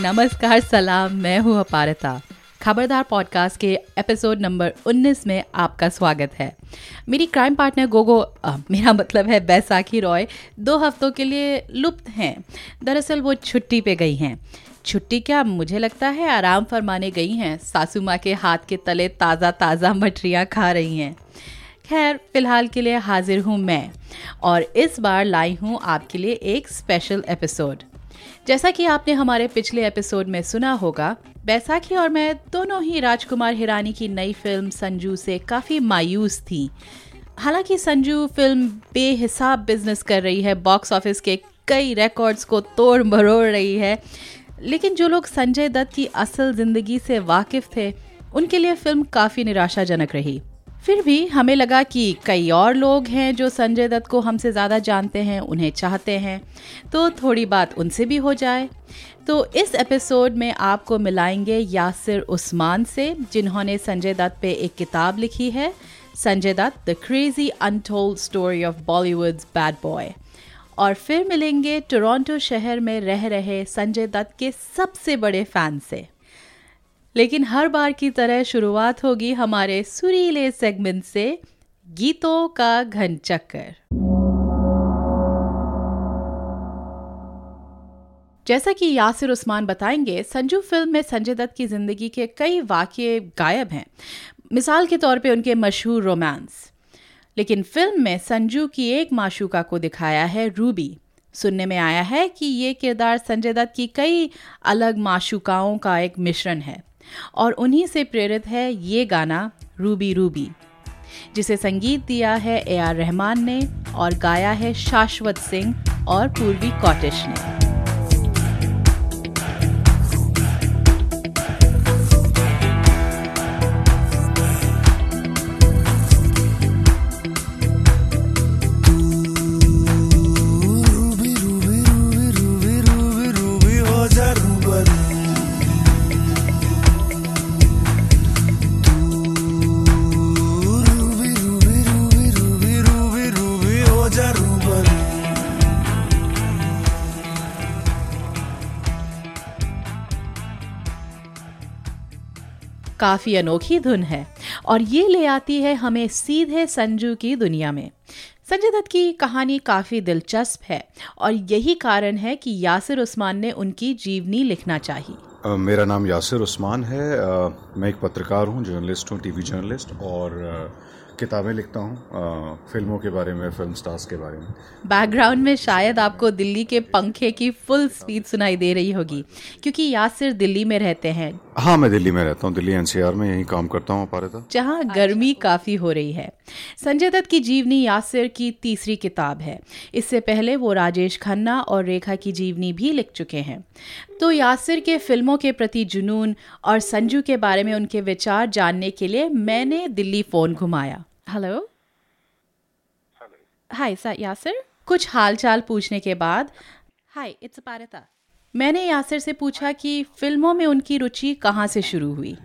नमस्कार सलाम मैं हूँ अपारता। खबरदार पॉडकास्ट के एपिसोड नंबर 19 में आपका स्वागत है। मेरी क्राइम पार्टनर गोगो आ, मेरा मतलब है बैसाखी रॉय दो हफ्तों के लिए लुप्त हैं। दरअसल वो छुट्टी पे गई हैं। छुट्टी क्या मुझे लगता है आराम फरमाने गई हैं। सासू माँ के हाथ के तले ताज़ा ताज़ा मठरियाँ खा रही हैं। खैर फ़िलहाल के लिए हाजिर हूँ मैं। और इस बार लाई हूँ आपके लिए एक स्पेशल एपिसोड जैसा कि आपने हमारे पिछले एपिसोड में सुना होगा, बैसाखी और मैं दोनों ही राजकुमार हिरानी की नई फ़िल्म संजू से काफ़ी मायूस थी। हालाँकि संजू फ़िल्म बेहिसाब बिज़नेस कर रही है बॉक्स ऑफ़िस के कई रिकॉर्ड्स को तोड़ मरोड़ रही है। लेकिन जो लोग संजय दत्त की असल ज़िंदगी से वाकिफ़ थे, उनके लिए फ़िल्म काफ़ी निराशाजनक रही। फिर भी हमें लगा कि कई और लोग हैं जो संजय दत्त को हमसे ज़्यादा जानते हैं, उन्हें चाहते हैं। तो थोड़ी बात उनसे भी हो जाए। तो इस एपिसोड में आपको मिलाएँगे यासिर उस्मान से, जिन्होंने संजय दत्त पे एक किताब लिखी है, Sanjay Dutt the crazy untold story of Bollywood's bad boy और फिर मिलेंगे टोरंटो शहर में रह रहे संजय दत्त के सबसे बड़े फ़ैन से। लेकिन हर बार की तरह शुरुआत होगी हमारे सुरीले सेगमेंट से, गीतों का घन चक्कर। जैसा कि यासिर उस्मान बताएँगे, संजू फ़िल्म में संजय दत्त की ज़िंदगी के कई वाक्य गायब हैं। मिसाल के तौर पे उनके मशहूर रोमांस। लेकिन फ़िल्म में संजू की एक माशुका को दिखाया है रूबी। सुनने में आया है कि ये किरदार संजय दत्त की कई अलग माशुकाओं का एक मिश्रण है। और उन्हीं से प्रेरित है ये गाना रूबी रूबी, जिसे संगीत दिया है ए आर रहमान ने और गाया है शाश्वत सिंह और पूर्वी कॉटिश ने। काफ़ी अनोखी धुन है और ये ले आती है हमें सीधे संजू की दुनिया में। संजय दत्त की कहानी काफ़ी दिलचस्प है और यही कारण है कि यासिर उस्मान ने उनकी जीवनी लिखना चाहिए मेरा नाम यासिर उस्मान है। मैं एक पत्रकार हूँ, जर्नलिस्ट हूँ, टीवी जर्नलिस्ट और किताबें लिखता हूँ फ़िल्मों के बारे में फ़िल्म स्टार्स के बारे में। बैकग्राउंड में शायद आपको दिल्ली के पंखे की फुल स्पीड सुनाई दे रही होगी क्योंकि यासिर दिल्ली में रहते हैं। हाँ मैं दिल्ली में रहता हूँ दिल्ली एनसीआर में यही काम करता हूँ पारिता जहाँ गर्मी काफ़ी हो रही है। संजय दत्त की जीवनी यासिर की तीसरी किताब है। इससे पहले वो राजेश खन्ना और रेखा की जीवनी भी लिख चुके हैं। तो यासिर के फ़िल्मों के प्रति जुनून और संजू के बारे में उनके विचार जानने के लिए मैंने दिल्ली फ़ोन घुमाया। हेलो हाय सर यासिर कुछ हालचाल पूछने के बाद। हाय इट्स पारिता मैंने यासिर से पूछा कि फ़िल्मों में उनकी रुचि कहाँ से शुरू हुई?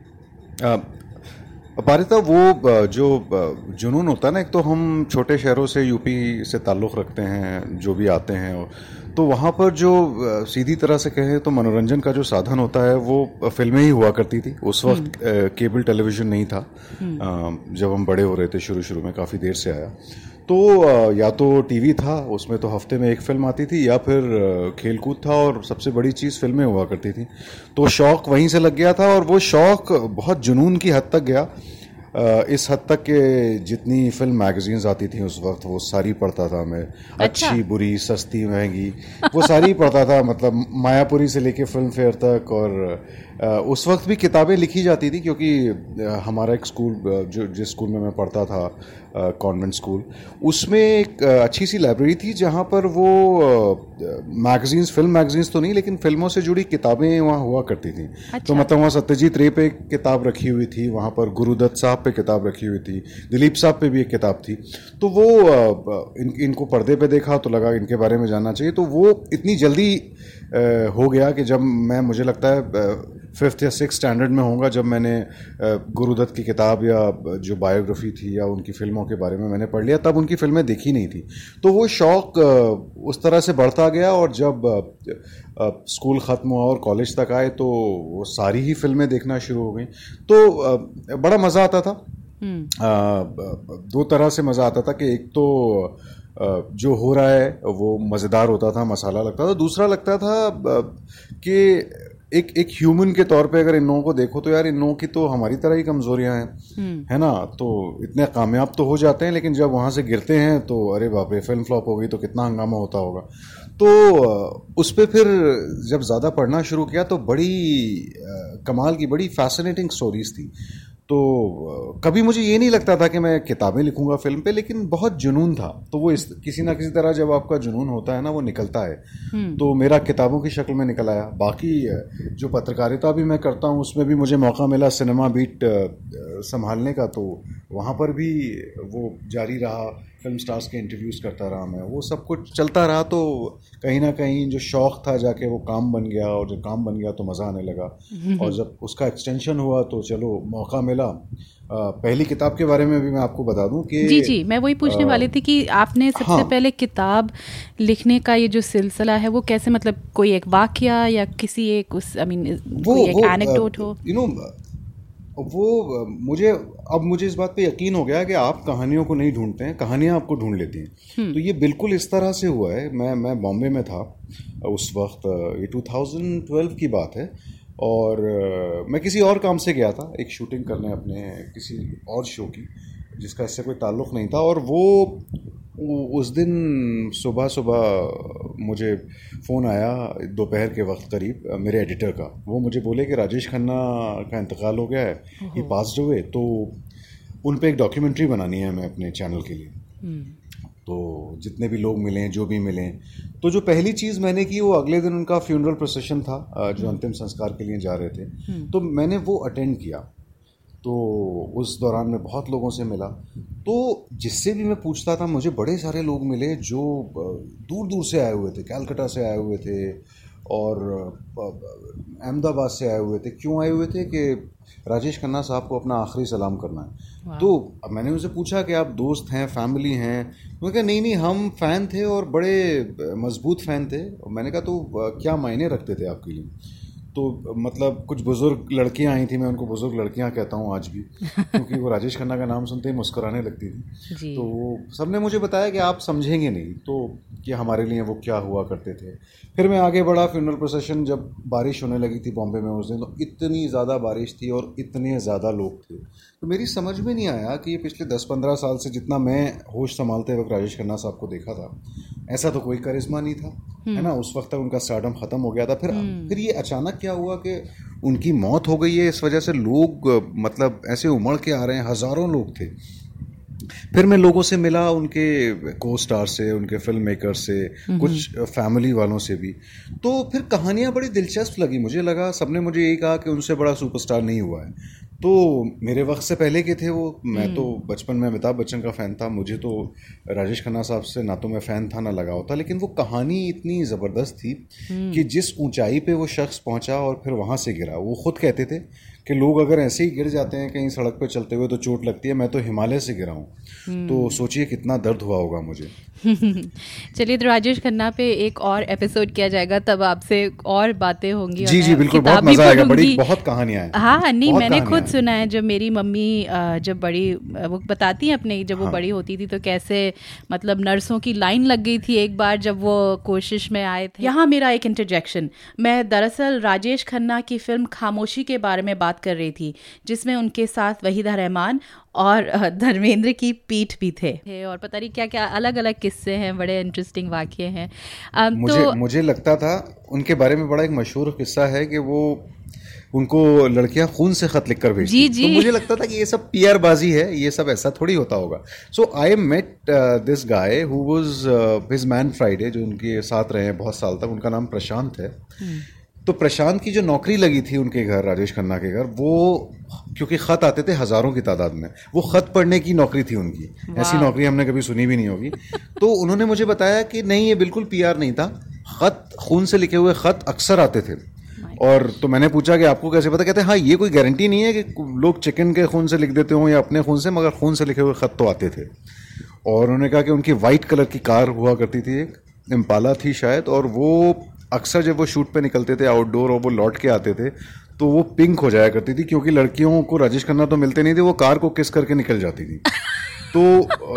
पारिता वो जो जुनून होता है ना एक तो हम छोटे शहरों से यूपी से ताल्लुक़ रखते हैं जो भी आते हैं तो वहाँ पर जो सीधी तरह से कहें तो मनोरंजन का जो साधन होता है वो फ़िल्में ही हुआ करती थी। उस वक्त केबल टेलीविज़न नहीं था। हम्म। जब हम बड़े हो रहे थे शुरू शुरू में काफ़ी देर से आया। तो या तो टीवी था उसमें तो हफ़्ते में एक फ़िल्म आती थी या फिर खेलकूद था और सबसे बड़ी चीज़ फ़िल्में हुआ करती थी। तो शौक़ वहीं से लग गया था और वो शौक़ बहुत जुनून की हद तक गया। इस हद तक के जितनी फ़िल्म मैगजीन्स आती थी उस वक्त वो सारी पढ़ता था मैं। अच्छा? अच्छी बुरी सस्ती महँगी वो सारी पढ़ता था मतलब मायापुरी से लेके फ़िल्म फेयर तक और उस वक्त भी किताबें लिखी जाती थी क्योंकि हमारा एक स्कूल जो जिस स्कूल में मैं पढ़ता था कॉन्वेंट स्कूल उसमें एक अच्छी सी लाइब्रेरी थी जहाँ पर वो मैगजीन्स फ़िल्म मैगजीन्स तो नहीं लेकिन फ़िल्मों से जुड़ी किताबें वहाँ हुआ करती थी तो अच्छा। तो मतलब वहाँ सत्यजीत रे पे किताब रखी हुई थी वहाँ पर गुरुदत्त साहब पे किताब रखी हुई थी दिलीप साहब पे भी एक किताब थी तो वो इन, इनको पर्दे पे देखा तो लगा इनके बारे में जानना चाहिए तो वो इतनी जल्दी हो गया कि जब मैं मुझे लगता है फिफ्थ या सिक्स स्टैंडर्ड में होऊँगा जब मैंने गुरुदत्त की किताब या जो बायोग्राफी थी या उनकी फ़िल्मों के बारे में मैंने पढ़ लिया तब उनकी फ़िल्में देखी नहीं थी। तो वो शौक उस तरह से बढ़ता गया और जब स्कूल ख़त्म हुआ और कॉलेज तक आए तो वो सारी ही फ़िल्में देखना शुरू हो गई। तो बड़ा मज़ा आता था। हम्म। दो तरह से मज़ा आता था कि एक तो जो हो रहा है वो मज़ेदार होता था मसाला लगता था। दूसरा लगता था कि एक एक ह्यूमन के तौर पे अगर इन लोगों को देखो तो यार इन लोगों की तो हमारी तरह ही कमजोरियाँ हैं हम्म। है ना? तो इतने कामयाब तो हो जाते हैं लेकिन जब वहाँ से गिरते हैं तो अरे बाप रे फ़िल्म फ्लॉप हो गई तो कितना हंगामा होता होगा। तो उस पर फिर जब ज़्यादा पढ़ना शुरू किया तो बड़ी कमाल की बड़ी फैसिनेटिंग स्टोरीज थी। तो कभी मुझे ये नहीं लगता था कि मैं किताबें लिखूँगा फ़िल्म पे लेकिन बहुत जुनून था। तो वो इस किसी ना किसी तरह जब आपका जुनून होता है ना वो निकलता है। हम्म। तो मेरा किताबों की शक्ल में निकल आया। बाकी जो पत्रकारिता भी मैं करता हूँ उसमें भी मुझे मौका मिला सिनेमा बीट संभालने का। तो वहाँ पर भी वो जारी रहा। फ़िल्म स्टार्स के इंटरव्यूज़ करता रहा मैं। वो सब कुछ चलता रहा तो कहीं ना कहीं जो शौक़ था जाके वो काम बन गया और जब काम बन गया तो मज़ा आने लगा। और जब उसका एक्सटेंशन हुआ तो चलो मौका मिला। पहली किताब के बारे में भी मैं आपको बता दूँ कि जी जी मैं वही पूछने वाली थी कि आपने सबसे हाँ, पहले किताब लिखने का ये जो सिलसिला है वो कैसे मतलब कोई एक वाक्य या किसी एक उस आई मीन वो, कोई एक एनेक्डोट हो? यू नो वो मुझे अब मुझे इस बात पे यकीन हो गया कि आप कहानियों को नहीं ढूंढते हैं कहानियाँ आपको ढूंढ लेती हैं। हम्म। तो ये बिल्कुल इस तरह से हुआ है। मैं मैं बॉम्बे में था उस वक्त ये 2012 की बात है। और मैं किसी और काम से गया था एक शूटिंग करने अपने किसी और शो की जिसका इससे कोई ताल्लुक़ नहीं था। और वो उस दिन सुबह सुबह मुझे फ़ोन आया दोपहर के वक्त करीब मेरे एडिटर का वो मुझे बोले कि राजेश खन्ना का इंतकाल हो गया है ये पास हुए तो उन पर एक डॉक्यूमेंट्री बनानी है हमें अपने चैनल के लिए हम्म। तो जितने भी लोग मिले जो भी मिले तो जो पहली चीज़ मैंने की वो अगले दिन उनका फ्यूनरल प्रोसेशन था जो हम्म। अंतिम संस्कार के लिए जा रहे थे हम्म। तो मैंने वो अटेंड किया तो उस दौरान मैं बहुत लोगों से मिला। तो जिससे भी मैं पूछता था मुझे बड़े सारे लोग मिले जो दूर दूर से आए हुए थे कैलकटा से आए हुए थे और अहमदाबाद से आए हुए थे। क्यों आए हुए थे कि राजेश खन्ना साहब को अपना आखिरी सलाम करना है। तो मैंने उनसे पूछा कि आप दोस्त हैं फैमिली हैं? उन्होंने कहा नहीं नहीं हम फ़ैन थे और बड़े मज़बूत फ़ैन थे। मैंने कहा तो क्या मायने रखते थे आपके लिए? तो मतलब कुछ बुज़ुर्ग लड़कियाँ आई थी मैं उनको बुज़ुर्ग लड़कियाँ कहता हूँ आज भी क्योंकि वो राजेश खन्ना का नाम सुनते ही मुस्कुराने लगती थी। तो वो सबने मुझे बताया कि आप समझेंगे नहीं तो कि हमारे लिए वो क्या हुआ करते थे। फिर मैं आगे बढ़ा फ्यूनरल प्रोसेशन जब बारिश होने लगी थी बॉम्बे में उस दिन तो इतनी ज़्यादा बारिश थी और इतने ज़्यादा लोग थे। तो मेरी समझ में नहीं आया कि ये पिछले दस पंद्रह साल से जितना मैं होश संभालते वक्त राजेश खन्ना साहब को देखा था ऐसा तो कोई करिश्मा नहीं था है हम्म। ना? उस वक्त तक उनका स्टार्डम ख़त्म हो गया था। फिर हम्म। फिर ये अचानक क्या हुआ कि उनकी मौत हो गई है इस वजह से लोग मतलब ऐसे उमड़ के आ रहे हैं, हज़ारों लोग थे। फिर मैं लोगों से मिला उनके को स्टार से उनके फ़िल्म मेकर से हम्म। कुछ फैमिली वालों से भी तो फिर कहानियाँ बड़ी दिलचस्प लगी मुझे लगा सबने मुझे यही कहा कि उनसे बड़ा सुपरस्टार नहीं हुआ है तो मेरे वक्त से पहले के थे वो मैं तो हम्म। बचपन में अमिताभ बच्चन का फ़ैन था मुझे तो राजेश खन्ना साहब से ना तो मैं फ़ैन था ना लगाव था लेकिन वो कहानी इतनी ज़बरदस्त थी हम्म। कि जिस ऊंचाई पे वो शख्स पहुँचा और फिर वहाँ से गिरा वो खुद कहते थे कि लोग अगर ऐसे ही गिर जाते हैं कहीं सड़क पर चलते हुए तो चोट लगती है मैं तो हिमालय से गिरा हूँ। हम्म। तो सोचिए कितना दर्द हुआ होगा मुझे। चलिए तो राजेश खन्ना पे एक और एपिसोड किया जाएगा तब आपसे और बातें होंगी जी जी बिल्कुल बहुत मज़ा आएगा बड़ी बहुत कहानियाँ हैं हाँ हाँ नहीं मैंने खुद सुना है जब मेरी मम्मी जब बड़ी वो बताती हैं अपने जब वो हाँ। बड़ी होती थी तो कैसे मतलब नर्सों की लाइन लग गई थी एक बार जब वो कोशिश में आए थे। यहाँ मेरा एक इंटरजेक्शन मैं दरअसल राजेश खन्ना की फ़िल्म खामोशी के बारे में बात कर रही थी जिसमें उनके साथ वहीदा रहमान और धर्मेंद्र की पीठ भी थे। और पता नहीं क्या क्या अलग अलग किस्से हैं बड़े इंटरेस्टिंग वाक्य हैं। मुझे तो, मुझे लगता था उनके बारे में बड़ा एक मशहूर किस्सा है कि वो उनको लड़कियाँ खून से खत लिखकर भेजती जी जी। तो मुझे लगता था कि ये सब पीआर बाजी है ये सब ऐसा थोड़ी होता होगा। So I met this guy who was his man Friday जो उनके साथ रहे हैं बहुत साल तक उनका नाम प्रशांत है। हम्म। तो प्रशांत की जो नौकरी लगी थी उनके घर राजेश खन्ना के घर वो क्योंकि खत आते थे हज़ारों की तादाद में वो खत पढ़ने की नौकरी थी उनकी। ऐसी नौकरी हमने कभी सुनी भी नहीं होगी। तो उन्होंने मुझे बताया कि नहीं ये बिल्कुल पीआर नहीं था। खत खून से लिखे हुए खत अक्सर आते थे। और तो मैंने पूछा कि आपको कैसे पता? कहते हैं हाँ ये कोई गारंटी नहीं है कि लोग चिकन के खून से लिख देते हो या अपने खून से मगर खून से लिखे हुए खत तो आते थे। और उन्होंने कहा कि उनकी वाइट कलर की कार हुआ करती थी एक इम्पाला थी शायद और वो अक्सर जब वो शूट पे निकलते थे आउटडोर और वो लौट के आते थे तो वो पिंक हो जाया करती थी क्योंकि लड़कियों को रजिश करना तो मिलते नहीं थे वो कार को किस करके निकल जाती थी। तो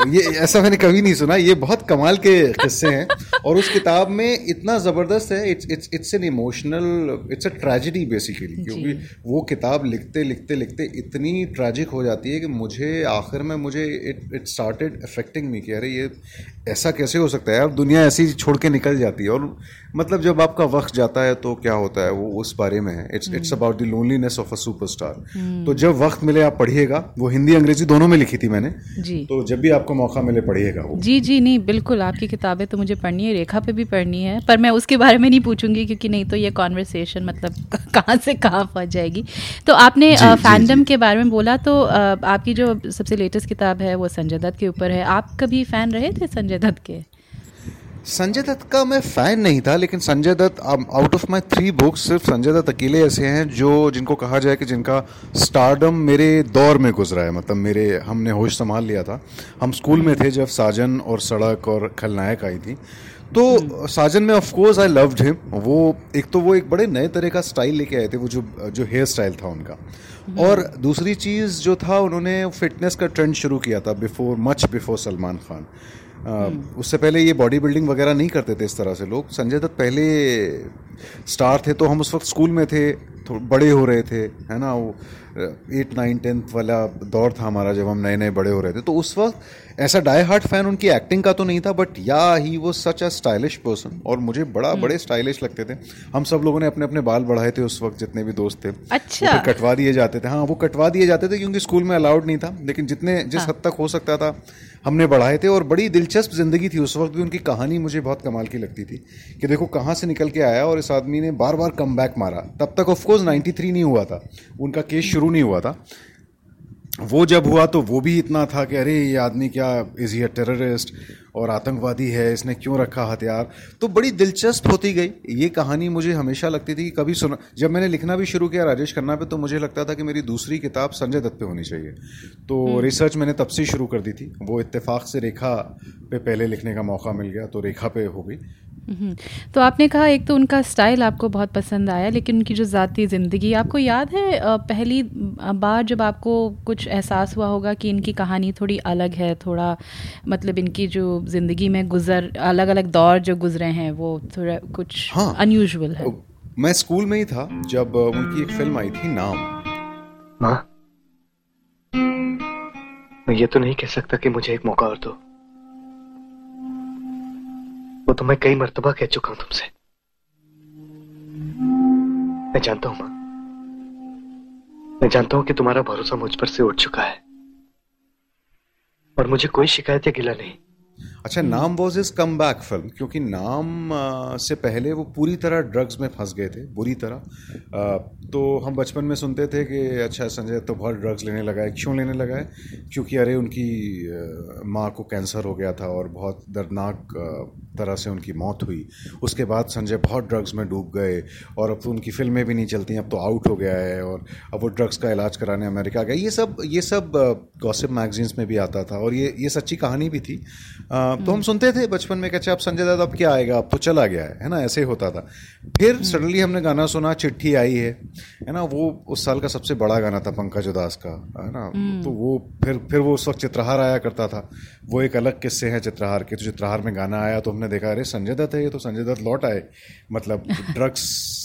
ये ऐसा मैंने कभी नहीं सुना ये बहुत कमाल के किस्से हैं और उस किताब में इतना ज़बरदस्त है it's it's it's an emotional it's a tragedy basically क्योंकि वो किताब लिखते लिखते लिखते इतनी ट्रेजिक हो जाती है कि मुझे आखिर में मुझे it it started affecting me कि अरे ये ऐसा कैसे हो सकता है? अब दुनिया ऐसी छोड़ के निकल जाती है और मतलब जब आपका वक्त जाता है तो क्या होता है? वो उस बारे में है। It's it's about the loneliness of a superstar तो जब वक्त मिले आप पढ़िएगा वो हिंदी अंग्रेज़ी दोनों में लिखी थी मैंने जी। तो जब भी आपको मौका मिले पढ़िएगा वो। जी जी नहीं बिल्कुल आपकी किताबें तो मुझे पढ़नी है रेखा पे भी पढ़नी है पर मैं उसके बारे में नहीं पूछूँगी क्योंकि नहीं तो ये कॉन्वर्सेशन मतलब कहाँ से कहाँ पहुँच जाएगी। तो आपने फैंडम के बारे में बोला तो आपकी जो सबसे लेटेस्ट किताब है वो संजय दत्त के ऊपर है। आप कभी फ़ैन रहे थे संजय दत्त के? संजय दत्त का मैं फ़ैन नहीं था लेकिन Sanjay Dutt out of my three books सिर्फ़ संजय दत्त अकेले ऐसे हैं जो जिनको कहा जाए कि जिनका स्टारडम मेरे दौर में गुजरा है। मतलब मेरे हमने होश संभाल लिया था। हम स्कूल में थे जब साजन और सड़क और खलनायक आई थी। तो साजन में of course I loved him वो एक तो वो एक बड़े नए तरह का स्टाइल लेके आए थे वो जो जो हेयर स्टाइल था उनका। और दूसरी चीज़ जो था उन्होंने फिटनेस का ट्रेंड शुरू किया था before much before Salman Khan. अ, उससे पहले ये बॉडी बिल्डिंग वगैरह नहीं करते थे इस तरह से लोग। संजय दत्त पहले स्टार थे तो हम उस वक्त स्कूल में थे बड़े हो रहे थे है ना? वो एट नाइन टेंथ वाला दौर था हमारा जब हम नए नए बड़े हो रहे थे। तो उस वक्त ऐसा डाई हार्ट फ़ैन उनकी एक्टिंग का तो नहीं था बट या ही वो सच अ स्टाइलिश पर्सन और मुझे बड़ा बड़े स्टाइलिश लगते थे। हम सब लोगों ने अपने अपने बाल बढ़ाए थे उस वक्त जितने भी दोस्त थे। अच्छा। कटवा दिए जाते थे। हाँ वो कटवा दिए जाते थे क्योंकि स्कूल में अलाउड नहीं था। लेकिन जितने जिस हद तक हो सकता था हमने बढ़ाए थे। और बड़ी दिलचस्प ज़िंदगी थी उस वक्त भी। उनकी कहानी मुझे बहुत कमाल की लगती थी कि देखो कहाँ से निकल के आया और इस आदमी ने बार बार कम मारा। तब तक ऑफकोर्स 93 नहीं हुआ था। उनका केस शुरू नहीं हुआ था। वो जब हुआ तो वो भी इतना था कि अरे ये आदमी क्या इज़ ही अ टेररिस्ट और आतंकवादी है इसने क्यों रखा हथियार? तो बड़ी दिलचस्प होती गई। ये कहानी मुझे हमेशा लगती थी कि कभी सुना जब मैंने लिखना भी शुरू किया राजेश खन्ना पे तो मुझे लगता था कि मेरी दूसरी किताब संजय दत्त पे होनी चाहिए। तो रिसर्च मैंने तब से शुरू कर दी थी। वो इत्तेफाक से रेखा पे पहले लिखने का मौका मिल गया तो रेखा पे हो गई। हम्म, तो आपने कहा एक तो उनका स्टाइल आपको बहुत पसंद आया लेकिन उनकी जो ज़ाती ज़िंदगी आपको याद है पहली बार जब आपको कुछ एहसास हुआ होगा कि इनकी कहानी थोड़ी अलग है थोड़ा मतलब इनकी जो ज़िंदगी में गुजर अलग अलग दौर जो गुजरे हैं वो थोड़ा कुछ हाँ। अनयूजुअल है? मैं स्कूल में ही था जब उनकी एक फ़िल्म आई थी नाम। मैं ये तो नहीं कह सकता कि मुझे एक मौका और दो। वो तो मैं कई मरतबा कह चुका हूँ तुमसे। मैं जानता हूँ, माँ। मैं जानता हूँ कि तुम्हारा भरोसा मुझ पर से उठ चुका है। और मुझे कोई शिकायत या गिला नहीं। अच्छा नाम was is come back film क्योंकि नाम से पहले वो पूरी तरह ड्रग्स में फंस गए थे बुरी तरह। तो हम बचपन में सुनते थे कि अच्छा संजय तो बहुत ड्रग्स लेने लगा है क्यों लेने लगा है? क्योंकि अरे उनकी माँ को कैंसर हो गया था और बहुत दर्दनाक तरह से उनकी मौत हुई। उसके बाद संजय बहुत ड्रग्स में डूब गए और अब तो उनकी फ़िल्में भी नहीं चलती अब तो आउट हो गया है और अब वो ड्रग्स का इलाज कराने अमेरिका गए। ये सब ये सब गॉसिप मैगजीन्स में भी आता था और ये ये सच्ची कहानी भी थी। अ, तो हम सुनते थे बचपन में कि अच्छा अब संजय दत्त अब क्या आएगा? अब तो चला गया है। है ना? ऐसे ही होता था। फिर सडनली हमने गाना सुना चिट्ठी आई है। है ना? वो उस साल का सबसे बड़ा गाना था पंकज उदास का। है ना? तो वो फिर फिर वो उस वक्त चित्रहार आया करता था। वो एक अलग किस्से हैं चित्रहार के। तो चित्रहार में गाना आया तो हमने देखा अरे संजय दत्त है ये तो संजय दत्त लौट आए। मतलब ड्रग्स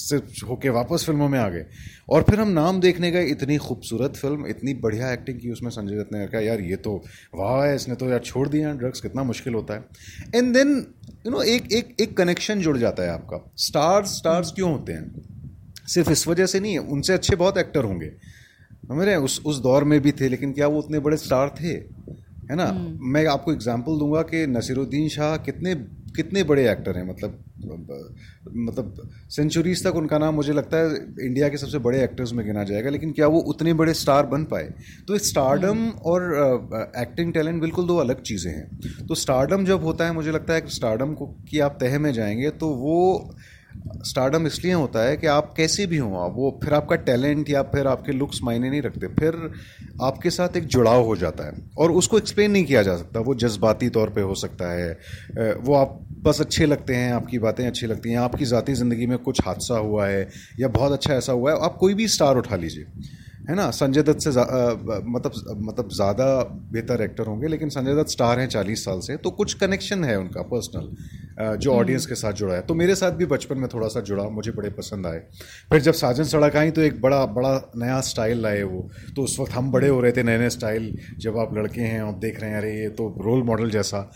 से होके वापस फ़िल्मों में आ गए। और फिर हम नाम देखने गए इतनी खूबसूरत फ़िल्म इतनी बढ़िया एक्टिंग की उसमें संजय दत्त ने कहा यार ये तो वाह है इसने तो यार छोड़ दिया ड्रग्स कितना मुश्किल होता है। एंड देन यू नो एक एक एक कनेक्शन जुड़ जाता है आपका। स्टार्स स्टार्स क्यों होते हैं? सिर्फ़ इस वजह से नहीं है उनसे अच्छे बहुत एक्टर होंगे। मेरे उस उस दौर में भी थे लेकिन क्या वो उतने बड़े स्टार थे? है ना? मैं आपको एग्ज़ाम्पल दूँगा कि नसीरुद्दीन शाह कितने कितने बड़े एक्टर हैं मतलब मतलब सेंचुरीज तक उनका नाम मुझे लगता है इंडिया के सबसे बड़े एक्टर्स में गिना जाएगा लेकिन क्या वो उतने बड़े स्टार बन पाए? तो स्टारडम और एक्टिंग टैलेंट बिल्कुल दो अलग चीज़ें हैं। तो स्टारडम जब होता है मुझे लगता है स्टारडम को कि आप तह में जाएँगे तो वो स्टारडम इसलिए होता है कि आप कैसे भी हों, आप वो, फिर आपका टैलेंट या फिर आपके लुक्स मायने नहीं रखते, फिर आपके साथ एक जुड़ाव हो जाता है। और उसको एक्सप्लेन नहीं किया जा सकता, वो जज्बाती तौर पे हो सकता है। वो आप बस अच्छे लगते हैं, आपकी बातें अच्छी लगती हैं, आपकी ज़ाती ज़िंदगी में कुछ हादसा हुआ है या बहुत अच्छा ऐसा हुआ है, आप कोई भी स्टार उठा लीजिए। है ना? संजय दत्त से मतलब मतलब ज़्यादा बेहतर एक्टर होंगे लेकिन संजय दत्त स्टार हैं चालीस साल से तो कुछ कनेक्शन है उनका पर्सनल जो ऑडियंस हम्म। के साथ जुड़ा है। तो मेरे साथ भी बचपन में थोड़ा सा जुड़ा मुझे बड़े पसंद आए। फिर जब साजन सड़क आई तो एक बड़ा बड़ा नया स्टाइल लाए वो। तो उस वक्त हम बड़े हो रहे थे नए नए स्टाइल जब आप लड़के हैं आप देख रहे हैं अरे ये तो रोल मॉडल जैसा।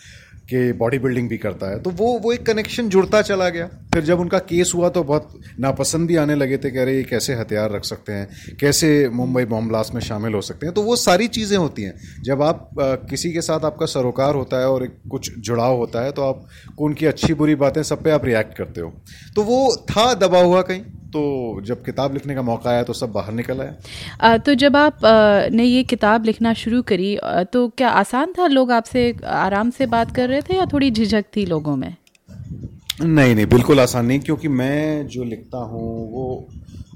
कि बॉडी बिल्डिंग भी करता है। तो वो वो एक कनेक्शन जुड़ता चला गया। फिर जब उनका केस हुआ तो बहुत नापसंद भी आने लगे थे कह रहे ये कैसे हथियार रख सकते हैं? कैसे मुंबई बॉम्ब ब्लास्ट में शामिल हो सकते हैं? तो वो सारी चीज़ें होती हैं। जब आप आ, किसी के साथ आपका सरोकार होता है और कुछ जुड़ाव होता है तो आप उनकी अच्छी बुरी बातें सब पे आप रिएक्ट करते हो। तो वो था दबा हुआ कहीं। तो जब किताब लिखने का मौका आया तो सब बाहर निकल आया तो जब आप ने ये किताब लिखना शुरू करी तो क्या आसान था लोग आपसे आराम से बात कर रहे थे या थोड़ी झिझक थी लोगों में? नहीं नहीं बिल्कुल आसान नहीं क्योंकि मैं जो लिखता हूँ वो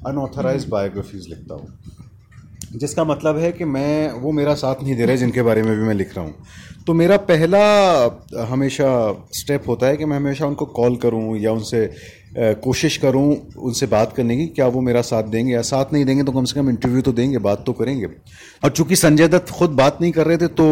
अनऑथराइज बायोग्राफीज लिखता हूँ। जिसका मतलब है कि मैं वो मेरा साथ नहीं दे रहे जिनके बारे में भी मैं लिख रहा हूँ। तो मेरा पहला हमेशा स्टेप होता है कि मैं हमेशा उनको कॉल करूँ या उनसे कोशिश करूँ उनसे बात करने की, क्या वो मेरा साथ देंगे या साथ नहीं देंगे तो कम से कम इंटरव्यू तो देंगे, बात तो करेंगे। और चूँकि संजय दत्त खुद बात नहीं कर रहे थे तो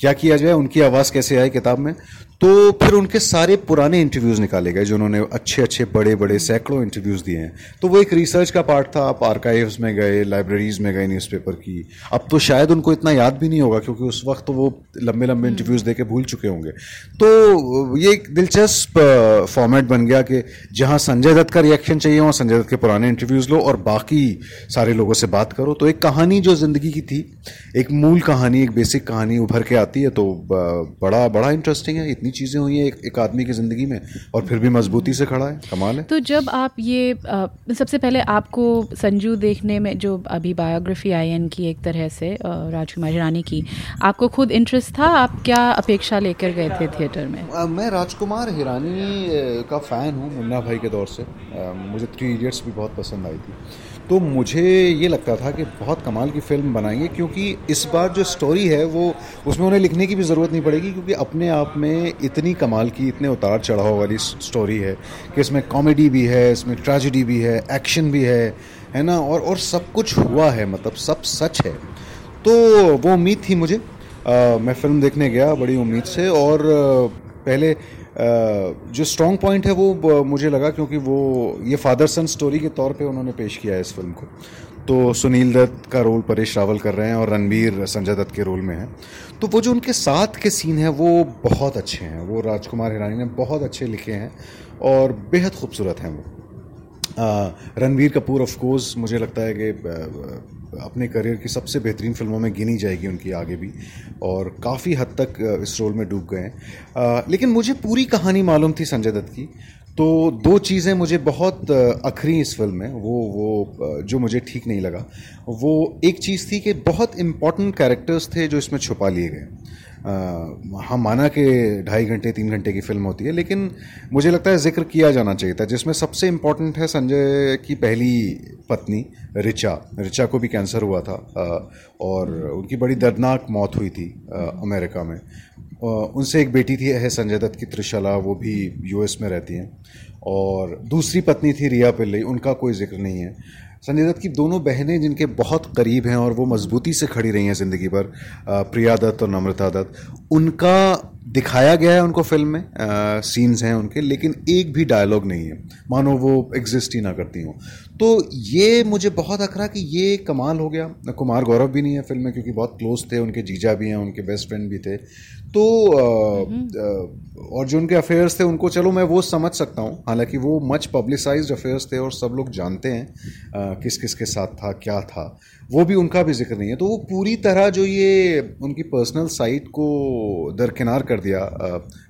क्या किया जाए उनकी आवाज़ कैसे आए किताब में? तो फिर उनके सारे पुराने इंटरव्यूज़ निकाले गए जो उन्होंने अच्छे अच्छे बड़े बड़े सैकड़ों इंटरव्यूज़ दिए हैं। तो वो एक रिसर्च का पार्ट था आप आर्काइव्स में गए लाइब्रेरीज में गए न्यूज़पेपर की। अब तो शायद उनको इतना याद भी नहीं होगा क्योंकि उस वक्त तो वो लंबे लंबे इंटरव्यूज़। दे के भूल चुके होंगे। तो ये एक दिलचस्प फॉर्मेट बन गया कि जहाँ संजय दत्त का रिएक्शन चाहिए वहाँ संजय दत्त के पुराने इंटरव्यूज़ लो और बाकी सारे लोगों से बात करो। तो एक कहानी जो ज़िंदगी की थी एक मूल कहानी एक बेसिक कहानी उभर के आती है तो बड़ा बड़ा इंटरेस्टिंग है। इतनी चीज़ें हुई हैं एक, एक आदमी की ज़िंदगी में और फिर भी मजबूती से खड़ा है। कमाल है। तो जब आप ये आ, सबसे पहले आपको संजू देखने में जो अभी बायोग्राफी आई है इनकी एक तरह से राजकुमार हिरानी की आपको खुद इंटरेस्ट था? आप क्या अपेक्षा लेकर गए थे थिएटर में? आ, मैं राजकुमार हिरानी का फ़ैन हूँ मुन्ना भाई के दौर से। आ, मुझे थ्री इडियट्स भी बहुत पसंद आई थी। तो मुझे ये लगता था कि बहुत कमाल की फ़िल्म बनाएँगे क्योंकि इस बार जो स्टोरी है वो उसमें उन्हें लिखने की भी ज़रूरत नहीं पड़ेगी क्योंकि अपने आप में इतनी कमाल की इतने उतार चढ़ाव वाली स्टोरी है कि इसमें कॉमेडी भी है इसमें ट्रेजिडी भी है एक्शन भी है है ना? और और सब कुछ हुआ है मतलब सब सच है। तो वो उम्मीद थी मुझे। आ, मैं फ़िल्म देखने गया बड़ी उम्मीद से और पहले जो स्ट्रॉन्ग पॉइंट है वो मुझे लगा क्योंकि वो, ये फादर सन स्टोरी के तौर पे उन्होंने पेश किया है इस फ़िल्म को। तो सुनील दत्त का रोल परेश रावल कर रहे हैं और रणबीर संजय दत्त के रोल में है। तो वो जो उनके साथ के सीन हैं, वो बहुत अच्छे हैं। वो राजकुमार हिरानी ने बहुत अच्छे लिखे हैं और बेहद खूबसूरत हैं वो। रणबीर कपूर ऑफ़ कोर्स मुझे लगता है कि अपने करियर की सबसे बेहतरीन फ़िल्मों में गिनी जाएगी उनकी आगे भी, और काफ़ी हद तक इस रोल में डूब गए हैं। लेकिन मुझे पूरी कहानी मालूम थी संजय दत्त की तो दो चीज़ें मुझे बहुत अखरी इस फ़िल्म में। वो वो जो मुझे ठीक नहीं लगा। वो एक चीज़ थी कि बहुत इंपॉर्टेंट कैरेक्टर्स थे जो इसमें छुपा लिए गए। हम माना कि ढाई घंटे, तीन घंटे की फ़िल्म होती है, लेकिन मुझे लगता है ज़िक्र किया जाना चाहिए था, जिसमें सबसे इम्पोर्टेंट है संजय की पहली पत्नी, रिचा। रिचा को भी कैंसर हुआ था और उनकी बड़ी दर्दनाक मौत हुई थी अमेरिका में। उनसे एक बेटी थी, है, संजय दत्त की, त्रिशला, वो भी यूएस में रहती हैं। और दूसरी पत्नी थी, रिया पिल्लई, उनका कोई ज़िक्र नहीं है। संजय दत्त की दोनों बहनें जिनके बहुत करीब हैं और वो मजबूती से खड़ी रही हैं ज़िंदगी पर प्रिया दत्त और नम्रता दत्त, उनका दिखाया गया है उनको फ़िल्म में सीन्स हैं उनके लेकिन एक भी डायलॉग नहीं है। मानो वो एग्जिस्ट ही ना करती हों। तो ये मुझे बहुत अखरा कि ये कमाल हो गया। कुमार गौरव भी नहीं है फ़िल्म में क्योंकि बहुत क्लोज थे उनके जीजा भी हैं उनके बेस्ट फ्रेंड भी थे। तो आ, आ, और जो उनके अफेयर्स थे उनको चलो मैं वो समझ सकता हूँ। हालाँकि वो मच पब्लिसाइज्ड अफेयर्स थे और सब लोग जानते हैं किस किस के साथ था क्या था। वो भी उनका भी ज़िक्र नहीं है। तो वो पूरी तरह जो ये उनकी पर्सनल साइट को दरकिनार कर दिया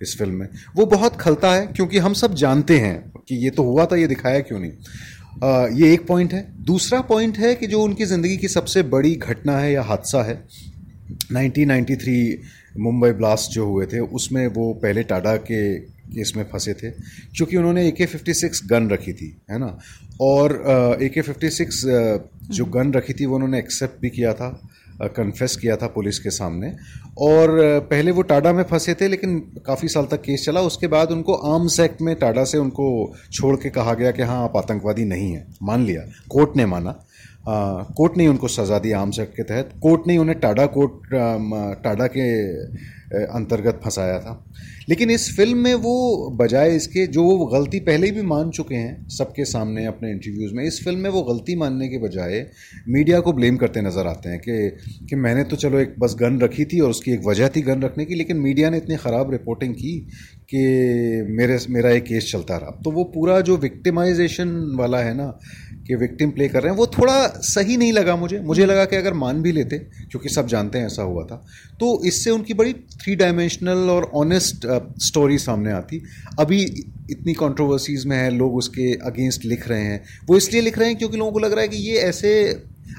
इस फ़िल्म में। वो बहुत खलता है, क्योंकि हम सब जानते हैं कि ये तो हुआ था, ये दिखाया क्यों नहीं। ये एक पॉइंट है। दूसरा पॉइंट है कि जो उनकी ज़िंदगी की सबसे बड़ी घटना है या हादसा है 1993 मुंबई ब्लास्ट जो हुए थे, उसमें वो पहले टाटा के केस में फंसे थे, क्योंकि उन्होंने ए के फिफ्टी सिक्स गन रखी थी, है ना? और ए के फिफ्टी सिक्स जो गन रखी थी, वो उन्होंने एक्सेप्ट भी किया था कन्फेस किया था पुलिस के सामने। और पहले वो टाडा में फंसे थे, लेकिन काफ़ी साल तक केस चला। उसके बाद उनको आर्म्स एक्ट में टाडा से उनको छोड़ के कहा गया कि हाँ आप आतंकवादी नहीं हैं। मान लिया, कोर्ट ने माना। कोर्ट ने उनको सज़ा दी आर्म्स एक्ट के तहत। कोर्ट ने उन्हें टाडा कोर्ट टाडा के अंतर्गत फंसाया था। लेकिन इस फ़िल्म में वो बजाय इसके, जो वो गलती पहले ही भी मान चुके हैं सबके सामने अपने इंटरव्यूज़ में, इस फ़िल्म में वो गलती मानने के बजाय मीडिया को ब्लेम करते नज़र आते हैं कि कि मैंने तो चलो एक बस गन रखी थी और उसकी एक वजह थी गन रखने की, लेकिन मीडिया ने इतनी ख़राब रिपोर्टिंग की कि मेरे, मेरा एक केस चलता रहा। तो वो पूरा जो विक्टिमाइजेशन वाला है ना कि विक्टिम प्ले कर रहे हैं वो थोड़ा सही नहीं लगा मुझे। मुझे लगा कि अगर मान भी लेते क्योंकि सब जानते हैं ऐसा हुआ था तो इससे उनकी बड़ी थ्री डायमेंशनल और ऑनेस्ट स्टोरी सामने आती। अभी इतनी कंट्रोवर्सीज में है लोग उसके अगेंस्ट लिख रहे हैं। वो इसलिए लिख रहे हैं क्योंकि लोगों को लग रहा है कि ये ऐसे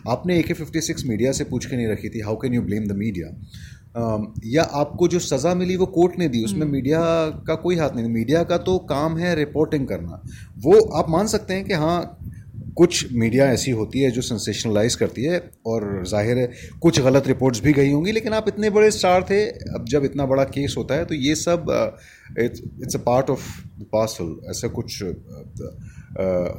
आपने ए के फिफ्टी सिक्स मीडिया से पूछ के नहीं रखी थी how can you blame the media या आपको जो सज़ा मिली वो कोर्ट ने दी उसमें मीडिया हम्म। का कोई हाथ नहीं। मीडिया का तो काम है रिपोर्टिंग करना। वो आप मान सकते हैं कि हाँ कुछ मीडिया ऐसी होती है जो सेंसेशनलाइज करती है और ज़ाहिर है कुछ गलत रिपोर्ट्स भी गई होंगी लेकिन आप इतने बड़े स्टार थे अब जब इतना बड़ा केस होता है तो ये सब it's a part of the parcel ऐसा कुछ uh, uh,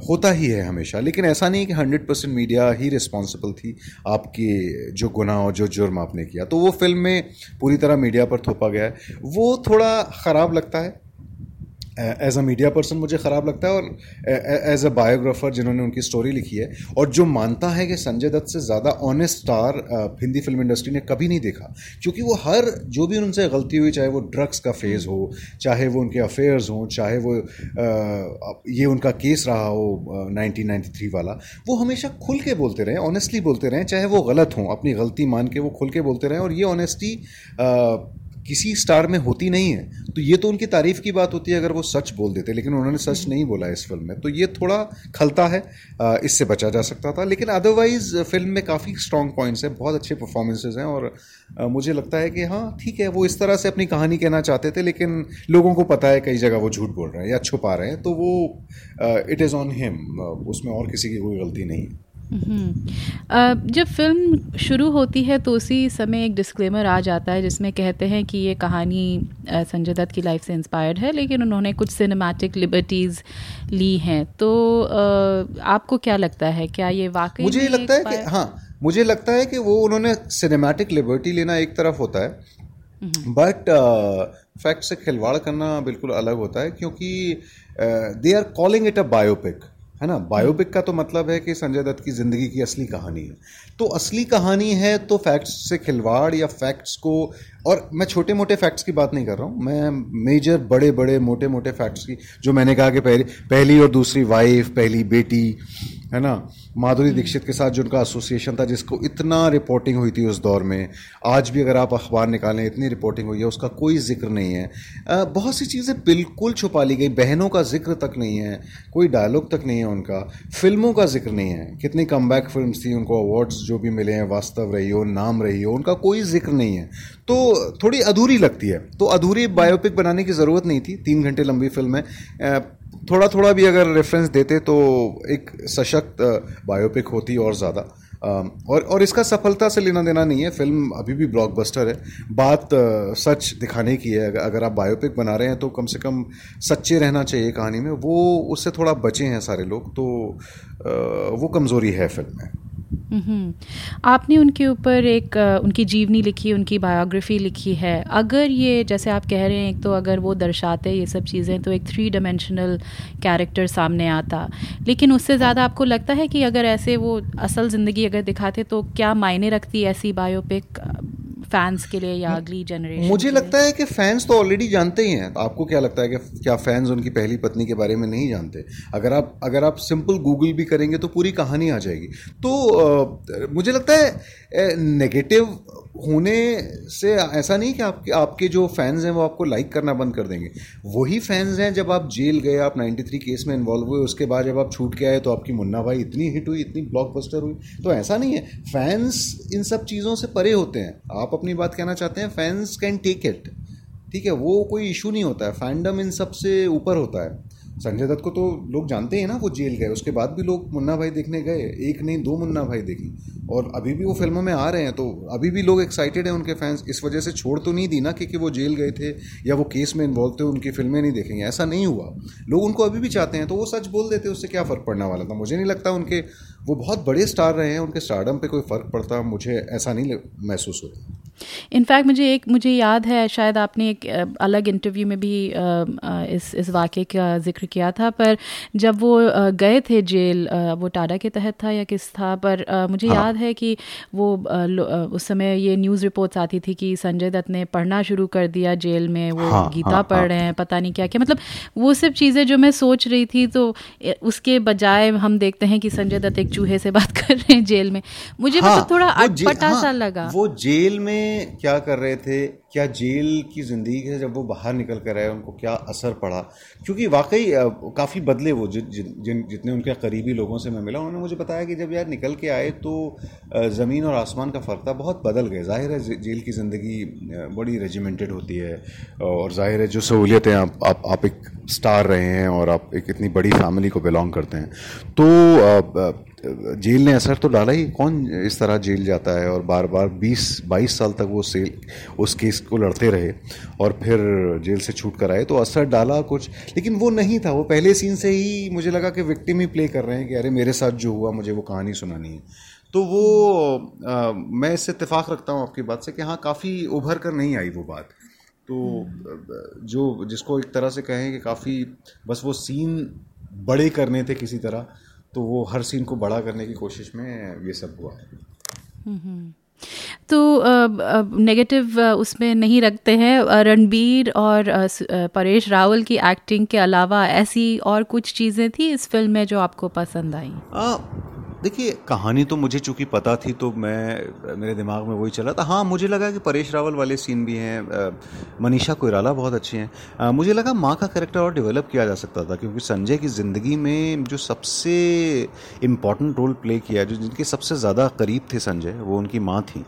होता ही है हमेशा। लेकिन ऐसा नहीं कि हंड्रेड परसेंट मीडिया ही रिस्पॉन्सिबल थी आपकी जो गुनाह और जो जुर्म आपने किया। तो वो फ़िल्म में पूरी तरह मीडिया पर थोपा गया है। वो थोड़ा ख़राब लगता है एज अ मीडिया पर्सन मुझे ख़राब लगता है और एज अ बायोग्राफर जिन्होंने उनकी स्टोरी लिखी है और जो मानता है कि संजय दत्त से ज़्यादा honest star Hindi film industry ने कभी नहीं देखा। क्योंकि वो हर, जो भी उनसे गलती हुई, चाहे वो ड्रग्स का फ़ेज़ हो, चाहे वो उनके अफेयर्स हों, चाहे वो ये उनका केस रहा हो नाइनटीन वाला, वो हमेशा खुल के बोलते रहे ऑनेस्टली बोलते रहे, चाहे वो गलत हों, अपनी गलती मान के वो खुल के बोलते रहे और ये ऑनेस्टी किसी स्टार में होती नहीं है तो ये तो उनकी तारीफ़ की बात होती है अगर वो सच बोल देते, लेकिन उन्होंने सच नहीं बोला इस फ़िल्म में तो ये थोड़ा खलता है इससे बचा जा सकता था, लेकिन अदरवाइज़ फ़िल्म में काफ़ी स्ट्रॉन्ग पॉइंट्स हैं, बहुत अच्छे परफॉर्मेंसेज हैं, और मुझे लगता है कि हाँ ठीक है, वो इस तरह से अपनी कहानी कहना चाहते थे, लेकिन लोगों को पता है कई जगह वो झूठ बोल रहे हैं या छुपा रहे हैं तो वो इट इज़ ऑन हिम उसमें और किसी की कोई गलती नहीं है। जब फ़िल्म शुरू होती है तो उसी समय एक डिस्क्लेमर आ जाता है जिसमें कहते हैं कि ये कहानी संजय दत्त की लाइफ से इंस्पायर्ड है लेकिन उन्होंने कुछ सिनेमैटिक लिबर्टीज़ ली हैं। तो आपको क्या लगता है? क्या ये वाकई मुझे ये लगता है कि हाँ मुझे लगता है कि वो उन्होंने सिनेमैटिक लिबर्टी लेना एक तरफ़ होता है बट फैक्ट से खिलवाड़ करना बिल्कुल अलग होता है क्योंकि they are calling it a biopic है ना? बायोपिक का तो मतलब है कि संजय दत्त की ज़िंदगी की असली कहानी है। तो असली कहानी है तो फैक्ट्स से खिलवाड़ या फैक्ट्स को और मैं छोटे मोटे फैक्ट्स की बात नहीं कर रहा हूँ मैं मेजर बड़े बड़े मोटे मोटे फैक्ट्स की जो मैंने कहा कि पहली पहली और दूसरी वाइफ पहली बेटी है ना? माधुरी दीक्षित के साथ जो उनका एसोसिएशन था जिसको इतना रिपोर्टिंग हुई थी उस दौर में आज भी अगर आप अखबार निकालें इतनी रिपोर्टिंग हुई है उसका कोई ज़िक्र नहीं है। बहुत सी चीज़ें बिल्कुल छुपा ली गई बहनों का ज़िक्र तक नहीं है कोई डायलॉग तक नहीं है उनका फ़िल्मों का ज़िक्र नहीं है। कितनी कम बैक फ़िल्म थी उनको अवार्ड्स जो भी मिले हैं वास्तव रही हो नाम रही हो उनका कोई ज़िक्र नहीं है। तो थोड़ी अधूरी लगती है। तो अधूरी बायोपिक बनाने की ज़रूरत नहीं थी, तीन घंटे लंबी फ़िल्म है। थोड़ा थोड़ा भी अगर रेफरेंस देते तो एक सशक्त बायोपिक होती और ज़्यादा। और और इसका सफलता से लेना देना नहीं है। फ़िल्म अभी भी ब्लॉकबस्टर है। बात सच दिखाने की है। अगर आप बायोपिक बना रहे हैं तो कम से कम सच्चे रहना चाहिए कहानी में। वो, उससे थोड़ा बचे हैं सारे लोग। तो वो कमज़ोरी है फ़िल्म में। आपने उनके ऊपर एक उनकी जीवनी लिखी, उनकी बायोग्राफी लिखी है। अगर ये, जैसे आप कह रहे हैं, एक तो अगर वो दर्शाते ये सब चीज़ें तो एक थ्री डायमेंशनल कैरेक्टर सामने आता। लेकिन उससे ज़्यादा आपको लगता है कि अगर ऐसे वो असल ज़िंदगी अगर दिखाते तो क्या मायने रखती ऐसी बायोपिक फैंस के लिए या अगली जनरेशन मुझे लगता है कि फैंस तो ऑलरेडी जानते ही हैं। आपको क्या लगता है कि क्या फैंस उनकी पहली पत्नी के बारे में नहीं जानते? अगर आप अगर आप सिंपल गूगल भी करेंगे तो पूरी कहानी आ जाएगी। तो आ, मुझे लगता है नेगेटिव होने से ऐसा नहीं कि आपके आपके जो फैंस हैं वो आपको लाइक करना बंद कर देंगे। वही फैंस हैं जब आप जेल गए, आप 93 केस में इन्वॉल्व हुए, उसके बाद जब आप छूट के आए तो आपकी मुन्ना भाई इतनी हिट हुई, इतनी ब्लॉकबस्टर हुई। तो ऐसा नहीं है। फैंस इन सब चीज़ों से परे होते हैं। आप अपनी बात कहना चाहते हैं फैंस कैन टेक इट ठीक है, वो कोई इशू नहीं होता है। फैंडम इन सबसे ऊपर होता है। संजय दत्त को तो लोग जानते हैं ना, वो जेल गए। उसके बाद भी लोग मुन्ना भाई देखने गए, एक नहीं, दो मुन्ना भाई देखी। और अभी भी वो फ़िल्मों में आ रहे हैं तो अभी भी लोग एक्साइटेड हैं उनके फैंस इस वजह से छोड़ तो नहीं दी ना क्योंकि वो जेल गए थे या वो केस में इन्वॉल्व थे, उनकी फ़िल्में नहीं देखेंगे। ऐसा नहीं हुआ। लोग उनको अभी भी चाहते हैं तो वो सच बोल देते उससे क्या फ़र्क पड़ने वाला था? मुझे नहीं लगता उनके, वो बहुत बड़े स्टार रहे हैं, उनके स्टारडम पे कोई फ़र्क पड़ता, मुझे ऐसा नहीं महसूस होता। इनफैक्ट मुझे एक मुझे याद है शायद आपने एक अलग इंटरव्यू में भी इस इस वाक़े का ज़िक्र किया था पर जब वो गए थे जेल वो टाडा के तहत था या किस था पर मुझे हाँ। याद है कि वो उस समय ये न्यूज़ रिपोर्ट्स आती थी कि संजय दत्त ने पढ़ना शुरू कर दिया जेल में वो हाँ, गीता हाँ, पढ़ हाँ, रहे हैं पता नहीं क्या क्या मतलब वो सब चीज़ें जो मैं सोच रही थी तो उसके बजाय हम देखते हैं कि संजय दत्त एक चूहे से बात कर रहे हैं जेल में। मुझे हाँ, मतलब थोड़ा अटपटा सा लगा। वो जेल में क्या कर रहे थे? क्या जेल की ज़िंदगी से जब वो बाहर निकल कर आए उनको क्या असर पड़ा? क्योंकि वाकई काफ़ी बदले वो जि, जिन जितने उनके करीबी लोगों से मैं मिला उन्होंने मुझे बताया कि जब यार निकल के आए तो ज़मीन और आसमान का फ़र्क था बहुत बदल गए ज़ाहिर है जेल की ज़िंदगी बड़ी रेजिमेंटेड होती है और ज़ाहिर है जो सहूलियतें आप, आप आप एक स्टार रहे हैं और आप एक इतनी बड़ी फैमिली को बिलोंग करते हैं। तो जेल ने असर तो डाला ही। कौन इस तरह जेल जाता है और बार बार 20 22 साल तक वो सेल उस केस को लड़ते रहे और फिर जेल से छूट कर आए। तो असर डाला कुछ लेकिन वो नहीं था। वो पहले सीन से ही मुझे लगा कि विक्टिम ही प्ले कर रहे हैं कि अरे मेरे साथ जो हुआ मुझे वो कहानी सुनानी है। तो वो आ, मैं इससे इतफाक़ रखता हूँ आपकी बात से कि हाँ काफ़ी उभर कर नहीं आई वो बात। तो जो जिसको एक तरह से कहें कि काफ़ी बस वो सीन बड़े करने थे किसी तरह। तो वो हर सीन को बड़ा करने की कोशिश में ये सब हुआ। है तो नेगेटिव उसमें नहीं रखते हैं रणबीर और परेश रावल की एक्टिंग के अलावा ऐसी और कुछ चीज़ें थी इस फ़िल्म में जो आपको पसंद आई? देखिए कहानी तो मुझे चूँकि पता थी तो मैं मेरे दिमाग में वही चला था। हाँ मुझे लगा कि परेश रावल वाले सीन भी हैं मनीषा कोयराला बहुत अच्छी हैं। मुझे लगा माँ का कैरेक्टर और डेवलप किया जा सकता था क्योंकि संजय की ज़िंदगी में जो सबसे इंपॉर्टेंट रोल प्ले किया जो जिनके सबसे ज़्यादा करीब थे संजय वो उनकी माँ थी।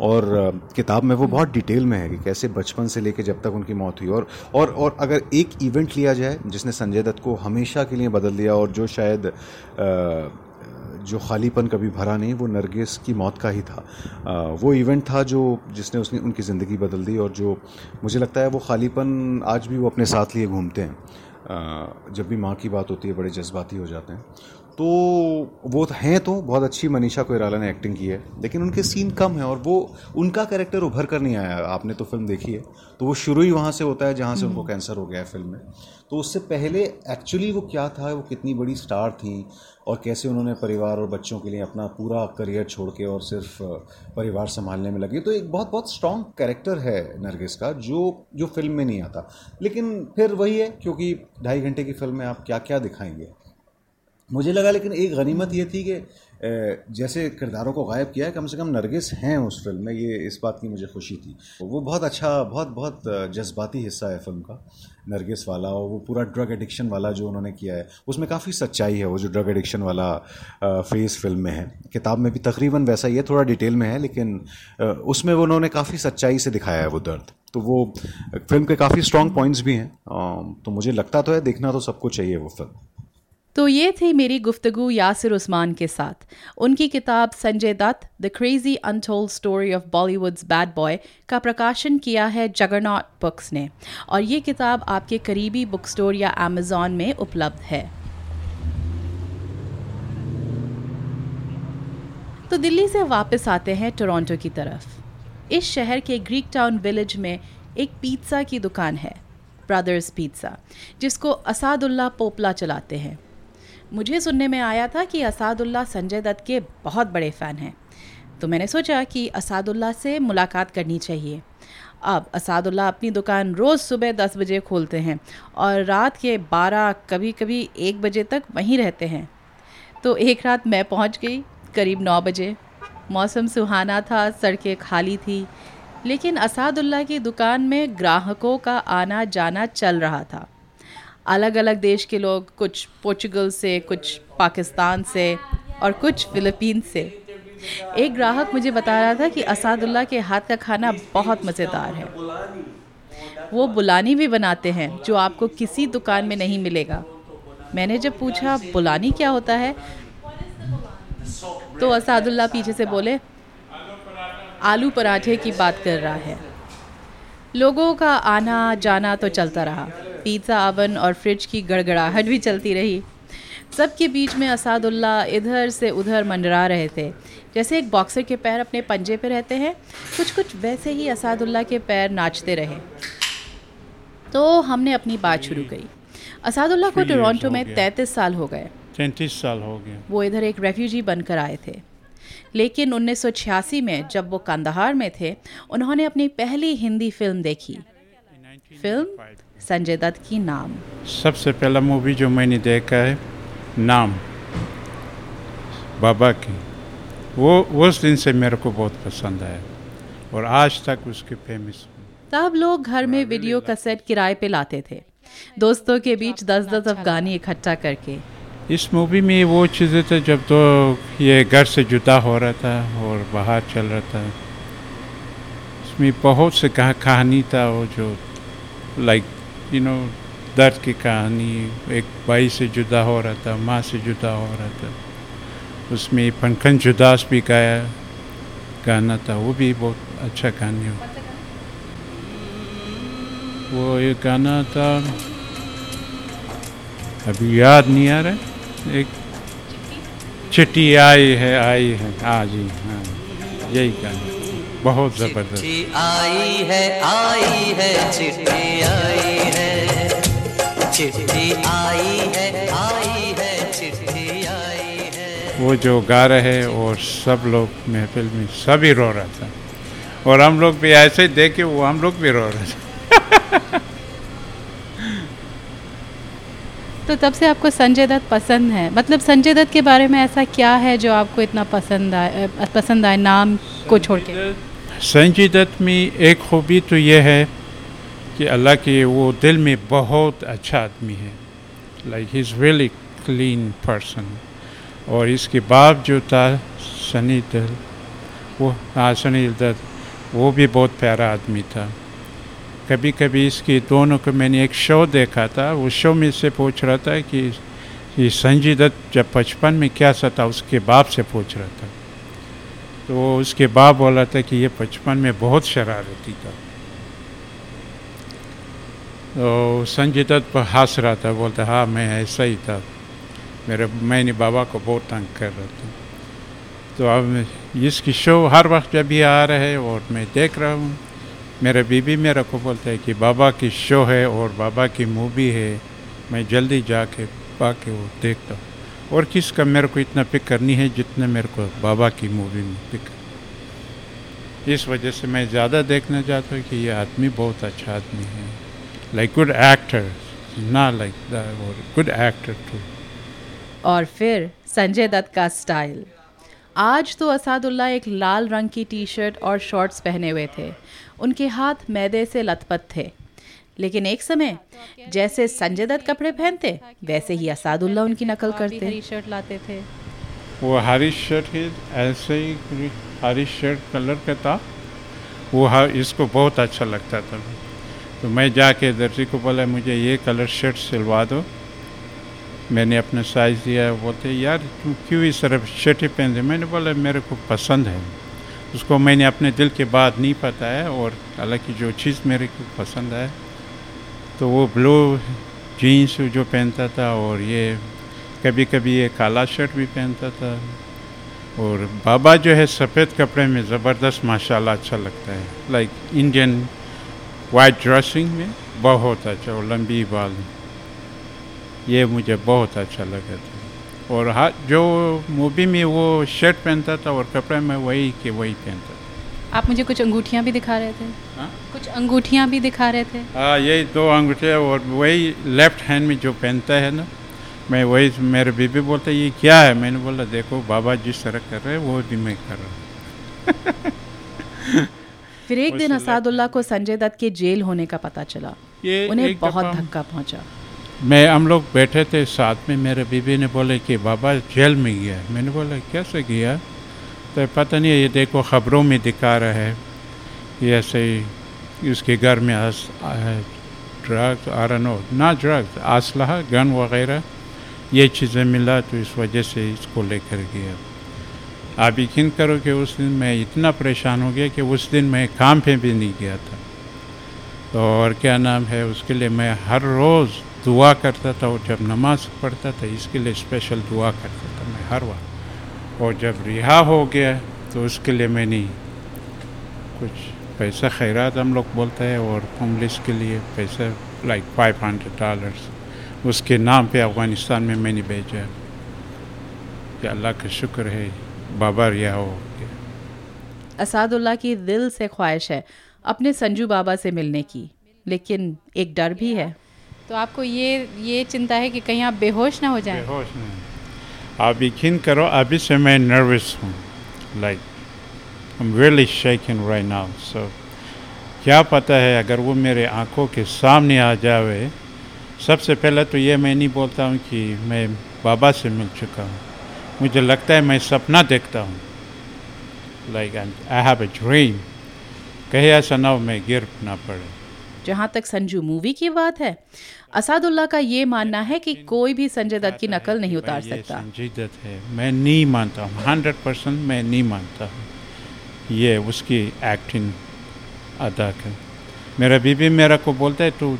और किताब में वो बहुत डिटेल में है कि कैसे बचपन से लेकर जब तक उनकी मौत हुई। और और और अगर एक इवेंट लिया जाए जिसने संजय दत्त को हमेशा के लिए बदल दिया और जो शायद आ, जो खालीपन कभी भरा नहीं, वो नरगिस की मौत का ही था। वो इवेंट था जो, जिसने उसने, उनकी ज़िंदगी बदल दी और जो मुझे लगता है वो खालीपन आज भी वो अपने साथ लिए घूमते हैं। जब भी माँ की बात होती है, बड़े जज्बाती हो जाते हैं। तो वो हैं तो बहुत अच्छी मनीषा कोयराला ने एक्टिंग की है लेकिन उनके सीन कम है और वो उनका कैरेक्टर उभर कर नहीं आया। आपने तो फ़िल्म देखी है। तो वो शुरू ही वहाँ से होता है जहाँ से उनको कैंसर हम्म। हो गया है फ़िल्म में। तो उससे पहले एक्चुअली वो क्या था वो कितनी बड़ी स्टार थी और कैसे उन्होंने परिवार और बच्चों के लिए अपना पूरा करियर छोड़ के और सिर्फ़ परिवार संभालने में लगी। तो एक बहुत बहुत स्ट्रॉन्ग कैरेक्टर है नरगिस का जो जो फ़िल्म में नहीं आता। लेकिन फिर वही है क्योंकि ढाई घंटे की फ़िल्म में आप क्या क्या दिखाएँगे? मुझे लगा लेकिन एक गनीमत ये थी कि जैसे किरदारों को गायब किया है, कम से कम नरगिस हैं उस फ़िल्म में, ये इस बात की मुझे खुशी थी। वो बहुत अच्छा बहुत बहुत जज्बाती हिस्सा है फ़िल्म का, नरगिस वाला, और वो पूरा ड्रग एडिक्शन वाला जो उन्होंने किया है, उसमें काफ़ी सच्चाई है वो जो ड्रग एडिक्शन वाला फेस फ़िल्म में है। किताब में भी तकरीबन वैसा ही है, थोड़ा डिटेल में है, लेकिन उसमें वो उन्होंने काफ़ी सच्चाई से दिखाया है वो दर्द। तो वो फ़िल्म के काफ़ी स्ट्रॉन्ग पॉइंट्स भी हैं तो मुझे लगता तो है, देखना तो सबको चाहिए वो फ़िल्म तो ये थी मेरी गुफ्तगु यासिर उस्मान के साथ। उनकी किताब Sanjay Dutt the crazy untold story of Bollywood's bad boy का प्रकाशन किया है जगरनॉट बुक्स ने। और ये किताब आपके करीबी बुक स्टोर या अमेज़ॉन में उपलब्ध है। तो दिल्ली से वापस आते हैं टोरंटो की तरफ़। इस शहर के ग्रीक टाउन विलेज में एक पिज़्ज़ा की दुकान है, ब्रदर्स पिज़्ज़ा, जिसको असादुल्ला पोपला चलाते हैं। मुझे सुनने में आया था कि असादुल्ला संजय दत्त के बहुत बड़े फ़ैन हैं। तो मैंने सोचा कि असादुल्ला से मुलाकात करनी चाहिए। अब असादुल्ला अपनी दुकान रोज़ सुबह दस बजे खोलते हैं और रात के बारह कभी कभी एक बजे तक वहीं रहते हैं। तो एक रात मैं पहुँच गई करीब नौ बजे। मौसम सुहाना था, सड़कें खाली थी, लेकिन असादुल्ला की दुकान में ग्राहकों का आना जाना चल रहा था। अलग अलग देश के लोग कुछ पोर्चुगल से, कुछ पाकिस्तान से और कुछ फिलीपीन से। एक ग्राहक मुझे बता रहा था कि असादुल्ला के हाथ का खाना बहुत मज़ेदार है। वो बुलानी भी बनाते हैं, जो आपको किसी दुकान में नहीं मिलेगा। मैंने जब पूछा, बुलानी क्या होता है? तो असादुल्ला पीछे से बोले, आलू पराठे की बात कर रहा है। लोगों का आना जाना तो चलता रहा। पिज़्ज़ा अवन और फ्रिज की गड़गड़ाहट भी चलती रही। सबके बीच में असादुल्ला इधर से उधर मंडरा रहे थे। जैसे एक बॉक्सर के पैर अपने पंजे पे रहते हैं कुछ कुछ वैसे ही असादुल्ला के पैर नाचते रहे। तो हमने अपनी बात शुरू करी। असादुल्ला को टोरंटो में तैंतीस साल हो गए। तैंतीस साल हो गए वो इधर एक रेफ्यूजी बनकर आए थे। लेकिन 1986 में जब वो कंदहार में थे उन्होंने अपनी पहली हिंदी फ़िल्म देखी। फ़िल्म संजय दत्त की नाम। सबसे पहला मूवी जो मैंने देखा है नाम बाबा की। वो उस दिन से मेरे को बहुत पसंद आया और आज तक उसके फ़ेमस तब लोग घर में वीडियो कैसेट किराए पे लाते थे। दोस्तों के बीच दस दस अफगानी इकट्ठा करके। इस मूवी में वो चीज़ें थे जब तो ये घर से जुदा हो रहा था और बाहर चल रहा था। इसमें बहुत से कहा कहानी था वो जो लाइक यू नो दर्द की कहानी एक भाई से जुदा हो रहा था माँ से जुदा हो रहा था। उसमें पंखन जुदास भी गाया गाना था वो भी बहुत अच्छा गाने? वो एक गाना था अभी याद नहीं आ रहा एक चिट्ठी? आई है आई है हाँ जी हाँ यही गाना। बहुत ज़बरदस्त। आई है आई है चिट्ठी आई है चिट्ठी आई है आई है चिट्ठी आई है। वो जो गा रहे और सब लोग महफिल में सभी रो रहा था। और हम लोग भी ऐसे ही देखे वो हम लोग भी रो रहे थे। तो तब से आपको संजय दत्त पसंद है? मतलब संजय दत्त के बारे में ऐसा क्या है जो आपको इतना पसंद आए पसंद आए नाम को छोड़ के? संजय दत्त में एक खूबी तो ये है कि अल्लाह के वो दिल में बहुत अच्छा आदमी है। Like he is really clean person और इसके बाप जो था, सनी दल, वो हाँ सनी दत्त वो भी बहुत प्यारा आदमी था। कभी कभी इसके दोनों को मैंने एक शो देखा था। उस शो में से पूछ रहा था कि ये संजय दत्त जब बचपन में क्या सा था उसके बाप से पूछ रहा था। तो उसके बाप बोला था कि ये बचपन में बहुत शरारती था। तो संजय दत्त पर हंस रहा था, बोलता हाँ मैं ऐसा ही था। मेरे, मैंने बाबा को बहुत तंग कर रहा था। तो अब इसकी शो हर वक्त जब भी आ रहा है और मैं देख रहा हूँ, मेरा बीबी मेरे को बोलता है कि बाबा की शो है और बाबा की मूवी है, मैं जल्दी जा जाके पाके वो देखता हूँ। और किसका मेरे को इतना पिक करनी है जितना मेरे को बाबा की मूवी में पिक इस वजह से मैं ज़्यादा देखना चाहता हूँ कि ये आदमी बहुत अच्छा आदमी है। लाइक गुड एक्टर ना लाइक और गुड एक्टर टू और फिर संजय दत्त का स्टाइल आज तो असादुल्ला एक लाल रंग की टी शर्ट और शॉर्ट्स पहने हुए थे। उनके हाथ मैदे से लथपथ थे। लेकिन एक समय जैसे संजय दत्त कपड़े पहनते वैसे ही असादुल्ला उनकी नकल करते। टी शर्ट लाते थे। वो हरी शर्ट ही ऐसे ही हरी शर्ट कलर का था। वो हर इसको बहुत अच्छा लगता था। तो मैं जाके दर्जी को बोला, मुझे ये कलर शर्ट सिलवा दो। मैंने अपना साइज़ दिया बोलते, यार तुम क्यों इस तरह शर्ट ही पहनते मैंने बोला, मेरे को पसंद है। उसको मैंने अपने दिल के बात नहीं पता है और हालाँकि जो चीज़ मेरे को पसंद है तो वो ब्लू जीन्स जो पहनता था और ये कभी कभी ये काला शर्ट भी पहनता था और बाबा जो है सफ़ेद कपड़े में ज़बरदस्त माशाल्लाह अच्छा लगता है। लाइक इंडियन वाइट ड्रेसिंग में बहुत अच्छा और लंबी बाल। ये मुझे बहुत अच्छा लगा था। और हाँ जो मूवी में वो शर्ट पहनता था और कपड़े में वही के वही पहनता था। आप मुझे कुछ अंगूठियाँ भी दिखा रहे थे? हाँ? कुछ अंगूठियाँ भी दिखा रहे थे? हाँ यही दो अंगूठे और वही लेफ़्ट हैंड में जो पहनता है ना मैं वही मेरे बीबी बोलते ये क्या है? मैंने बोला देखो बाबा जिस तरह कर रहे हैं वो भी मैं कर रहा हूँ। फिर एक दिन असादुल्ला को संजय दत्त के जेल होने का पता चला। ये उन्हें बहुत धक्का पहुँचा। मैं हम लोग बैठे थे साथ में मेरे बीबी ने बोले कि बाबा जेल में गया मैंने बोला कैसे गया? तो पता नहीं ये देखो ख़बरों में दिखा रहा है ये ऐसे ही उसके घर में ड्रग्स आर नो ना ड्रग्स असलहा गन वगैरह ये चीज़ें मिला तो इस वजह से इसको लेकर गया। आप यकीन करो कि उस दिन मैं इतना परेशान हो गया कि उस दिन मैं काम पे भी नहीं गया था। तो और क्या नाम है, उसके लिए मैं हर रोज़ दुआ करता था और जब नमाज़ पढ़ता था, इसके लिए स्पेशल दुआ करता था मैं हर बार और जब रिहा हो गया तो उसके लिए मैंने कुछ पैसा खैरात हम लोग बोलते हैं और होमलेस के लिए पैसा लाइक फाइव हंड्रेड डॉलर्स उसके नाम पे अफ़गानिस्तान में मैंने भेजा। कि अल्लाह का शुक्र है बाबा रिहा हो गया असादुल्ला की दिल से ख्वाहिश है अपने संजू बाबा से मिलने की लेकिन एक डर भी है। तो आपको ये ये चिंता है कि कहीं आप बेहोश ना हो जाएँ? बेहोश नहीं। आप यकीन करो अभी से मैं नर्वस हूँ। Like I am really shaking right now so क्या पता है अगर वो मेरे आँखों के सामने आ जावे सबसे पहले तो ये मैं नहीं बोलता हूँ कि मैं बाबा से मिल चुका हूँ। मुझे लगता है मैं सपना देखता हूँ। Like I have a dream कहीं ऐसा ना हो मैं गिर ना पड़े। जहाँ तक संजू मूवी की बात है असादुल्ला का ये मानना है कि कोई भी संजय दत्त की नकल नहीं उतार सकता। संजय दत्त है मैं नहीं मानता हूँ। हंड्रेड परसेंट मैं नहीं मानता हूँ। ये उसकी एक्टिंग अदा कर। मेरा बीबी मेरा को बोलता है तू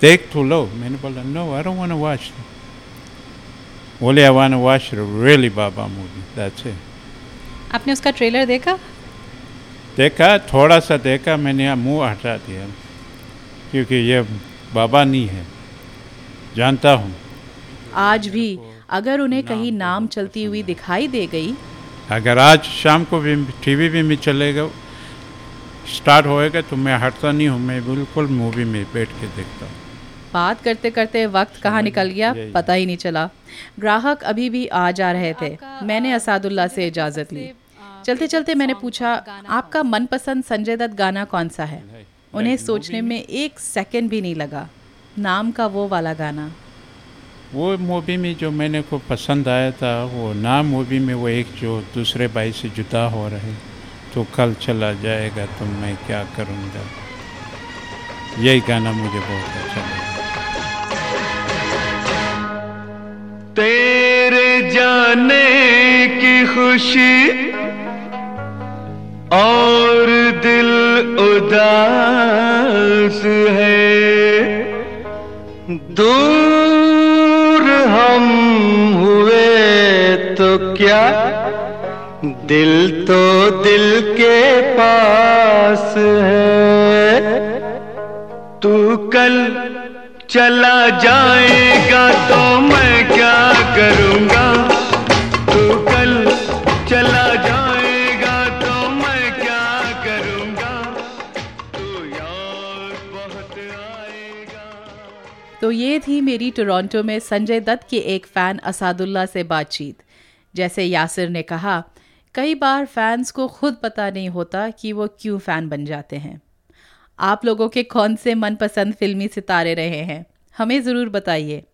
देख तो लो। मैंने बोला no I don't want to watch बोले I want to watch really Baba movie that's it आपने उसका ट्रेलर देखा? देखा थोड़ा सा देखा मैंने मुँह हटा दिया। क्योंकि ये बाबा नहीं है जानता हूँ। आज भी अगर उन्हें कहीं नाम चलती हुई दिखाई दे गई। अगर आज शाम को भी टीवी भी में चलेगा स्टार्ट होएगा तो मैं हटता नहीं हूँ मैं बिल्कुल मूवी में बैठ के देखता हूँ। बात करते करते वक्त कहाँ निकल गया पता ही नहीं चला। ग्राहक अभी भी आ जा रहे थे। मैंने असादुल्ला से इजाज़त ली। चलते चलते मैंने पूछा आपका मनपसंद संजय दत्त गाना कौन सा है? उन्हें सोचने में एक सेकंड भी नहीं लगा। नाम का वो वाला गाना। वो मूवी में जो मैंने को पसंद आया था वो नाम मूवी में वो एक जो दूसरे भाई से जुदा हो रहे तो कल चला जाएगा तो मैं क्या करूँगा? यही गाना मुझे बहुत अच्छा लगा। तेरे जाने की खुशी और दिल उदास है। दूर हम हुए तो क्या? दिल तो दिल के पास है। तू कल चला जाएगा तो करूँगा, तू कल चला जाएगा तो मैं क्या करूँगा? तू याद बहुत आएगा। तो ये थी मेरी टोरंटो में संजय दत्त के एक फ़ैन असादुल्ला से बातचीत। जैसे यासिर ने कहा, कई बार फैंस को खुद पता नहीं होता कि वो क्यों फ़ैन बन जाते हैं। आप लोगों के कौन से मनपसंद फिल्मी सितारे रहे हैं, हमें ज़रूर बताइए।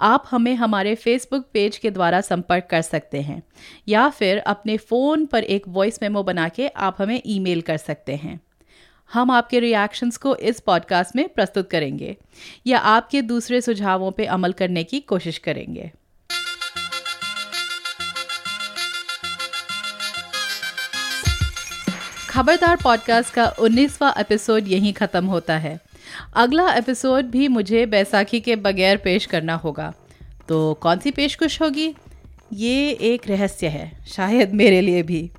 आप हमें हमारे फेसबुक पेज के द्वारा संपर्क कर सकते हैं, या फिर अपने फ़ोन पर एक वॉइस मेमो बना के आप हमें ईमेल कर सकते हैं। हम आपके रिएक्शंस को इस पॉडकास्ट में प्रस्तुत करेंगे, या आपके दूसरे सुझावों पर अमल करने की कोशिश करेंगे। खबरदार पॉडकास्ट का 19वां एपिसोड यहीं ख़त्म होता है। अगला एपिसोड भी मुझे बैसाखी के बगैर पेश करना होगा। तो कौन सी पेशकश होगी? ये एक रहस्य है, शायद मेरे लिए भी।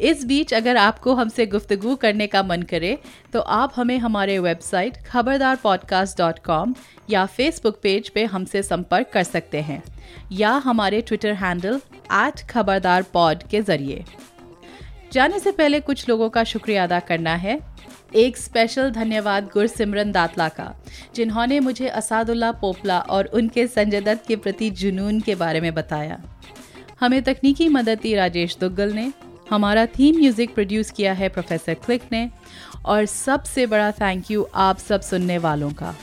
इस बीच अगर आपको हमसे गुफ्तगू करने का मन करे तो आप हमें हमारे website Khabardar podcast dot com या फेसबुक पेज पे हमसे संपर्क कर सकते हैं, या हमारे Twitter handle at Khabardar pod के ज़रिए। जाने से पहले कुछ लोगों का शुक्रिया अदा करना है। एक स्पेशल धन्यवाद गुरसिमरन दातला का, जिन्होंने मुझे असादुल्ला पोपला और उनके संजय दत्त के प्रति जुनून के बारे में बताया। हमें तकनीकी मदद दी राजेश दुग्गल ने, हमारा थीम म्यूज़िक प्रोड्यूस किया है प्रोफेसर क्लिक ने, और सबसे बड़ा थैंक यू आप सब सुनने वालों का।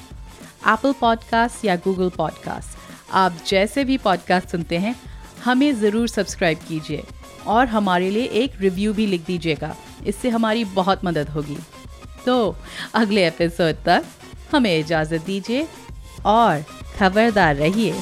एप्पल पॉडकास्ट या गूगल पॉडकास्ट आप जैसे भी पॉडकास्ट सुनते हैं, हमें ज़रूर सब्सक्राइब कीजिए, और हमारे लिए एक रिव्यू भी लिख दीजिएगा, इससे हमारी बहुत मदद होगी। तो अगले एपिसोड तक हमें इजाज़त दीजिए और खबरदार रहिए।